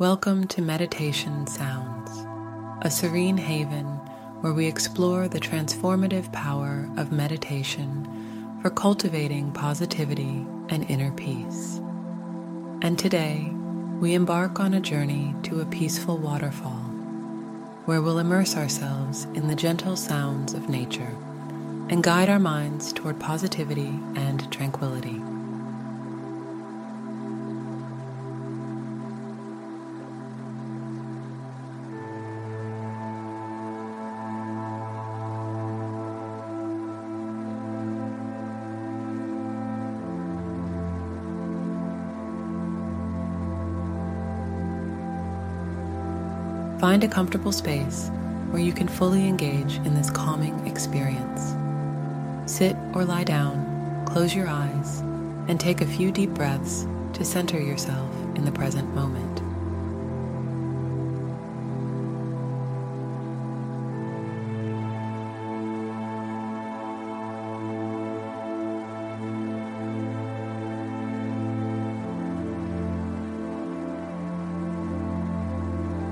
Welcome to Meditation Sounds, a serene haven where we explore the transformative power of meditation for cultivating positivity and inner peace. And today, we embark on a journey to a peaceful waterfall where we'll immerse ourselves in the gentle sounds of nature and guide our minds toward positivity and tranquility. Find a comfortable space where you can fully engage in this calming experience. Sit or lie down, close your eyes, and take a few deep breaths to center yourself in the present moment.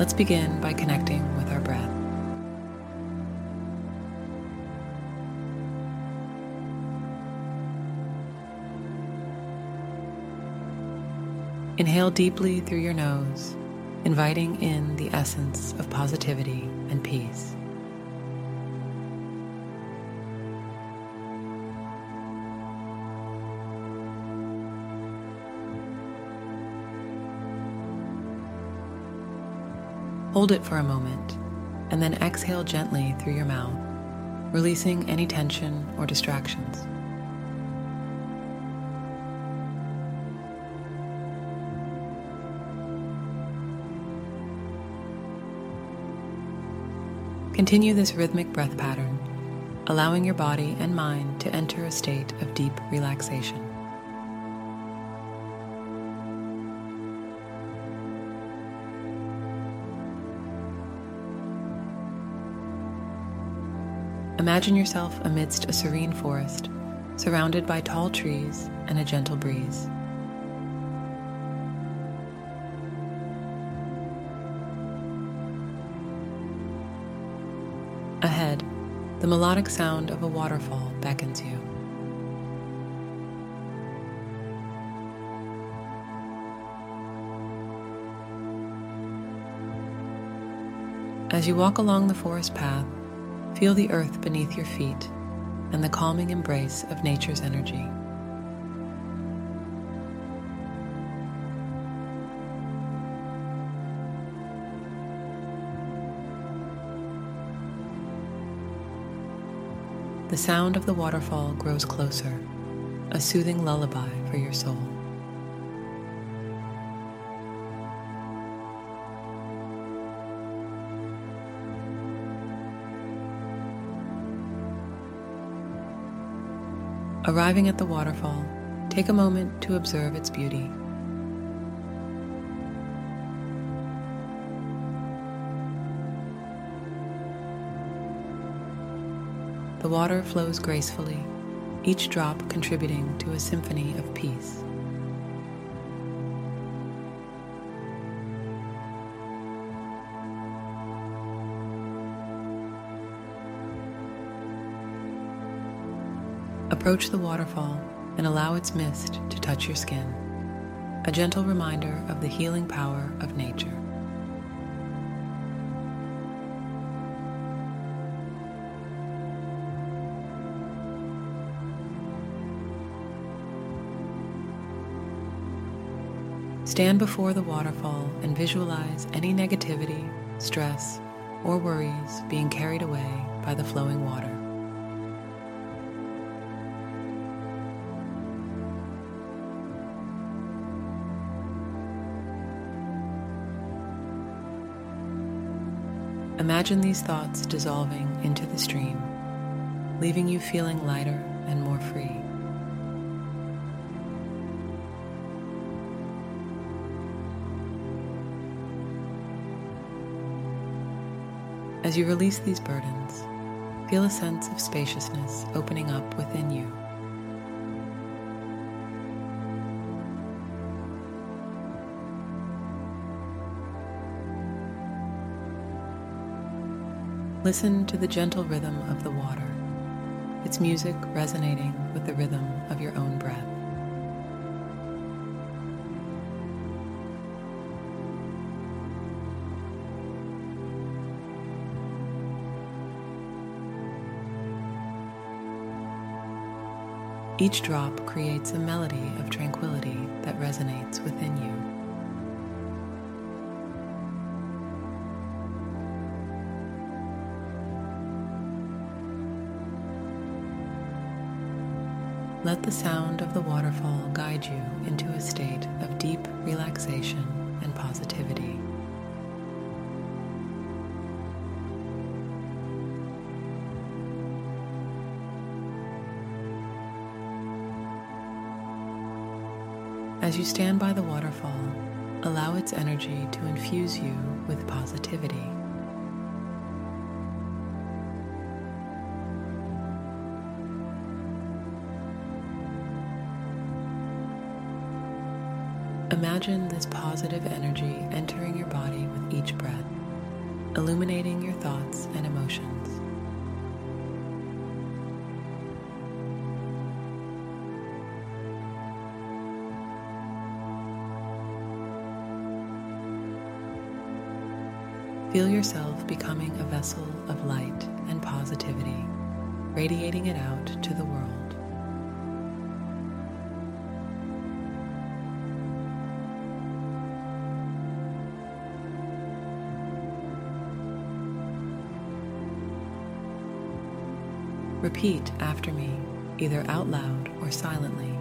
Let's begin by connecting with our breath. Inhale deeply through your nose, inviting in the essence of positivity and peace. Hold it for a moment, and then exhale gently through your mouth, releasing any tension or distractions. Continue this rhythmic breath pattern, allowing your body and mind to enter a state of deep relaxation. Imagine yourself amidst a serene forest, surrounded by tall trees and a gentle breeze. Ahead, the melodic sound of a waterfall beckons you. As you walk along the forest path, Feel the earth beneath your feet and the calming embrace of nature's energy. The sound of the waterfall grows closer, a soothing lullaby for your soul. Arriving at the waterfall, take a moment to observe its beauty. The water flows gracefully, each drop contributing to a symphony of peace. Approach the waterfall and allow its mist to touch your skin, a gentle reminder of the healing power of nature. Stand before the waterfall and visualize any negativity, stress, or worries being carried away by the flowing water. Imagine these thoughts dissolving into the stream, leaving you feeling lighter and more free. As you release these burdens, feel a sense of spaciousness opening up within you. Listen to the gentle rhythm of the water, its music resonating with the rhythm of your own breath. Each drop creates a melody of tranquility that resonates within you. Let the sound of the waterfall guide you into a state of deep relaxation and positivity. As you stand by the waterfall, allow its energy to infuse you with positivity. Imagine this positive energy entering your body with each breath, illuminating your thoughts and emotions. Feel yourself becoming a vessel of light and positivity, radiating it out to the world. Repeat after me, either out loud or silently.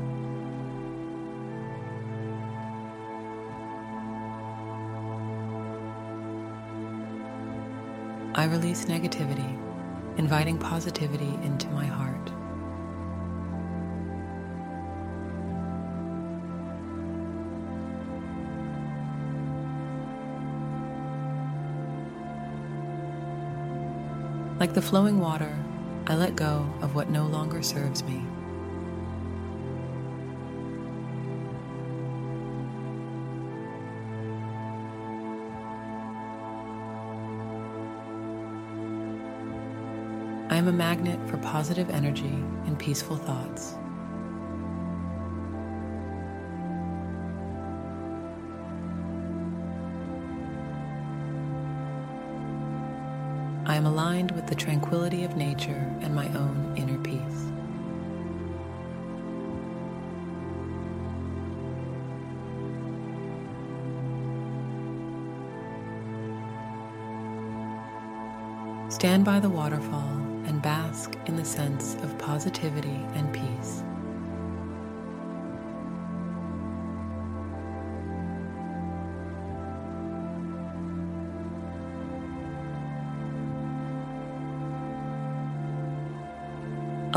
I release negativity, inviting positivity into my heart. Like the flowing water, I let go of what no longer serves me. I am a magnet for positive energy and peaceful thoughts. I am aligned with the tranquility of nature and my own inner peace. Stand by the waterfall and bask in the sense of positivity and peace.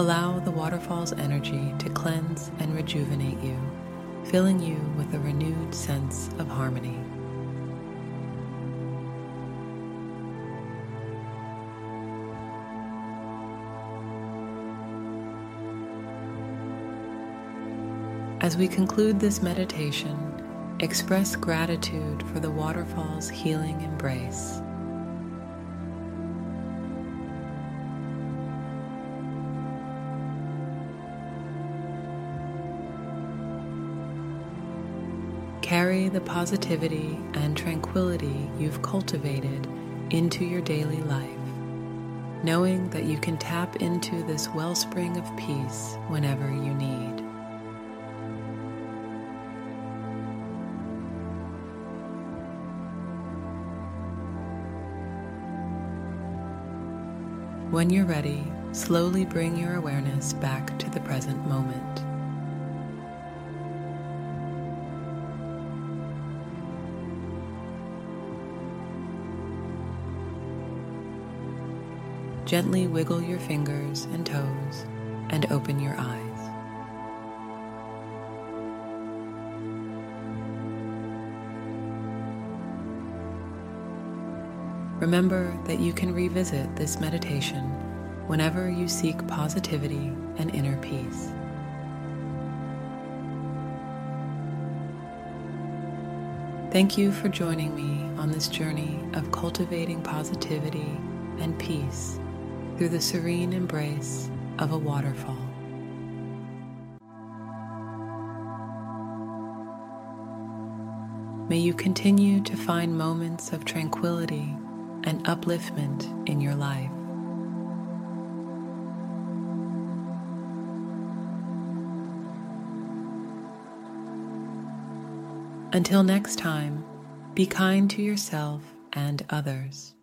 Allow the waterfall's energy to cleanse and rejuvenate you, filling you with a renewed sense of harmony. As we conclude this meditation, express gratitude for the waterfall's healing embrace. Carry the positivity and tranquility you've cultivated into your daily life, knowing that you can tap into this wellspring of peace whenever you need. When you're ready, slowly bring your awareness back to the present moment. Gently wiggle your fingers and toes and open your eyes. Remember that you can revisit this meditation whenever you seek positivity and inner peace. Thank you for joining me on this journey of cultivating positivity and peace through the serene embrace of a waterfall. May you continue to find moments of tranquility and upliftment in your life. Until next time, be kind to yourself and others.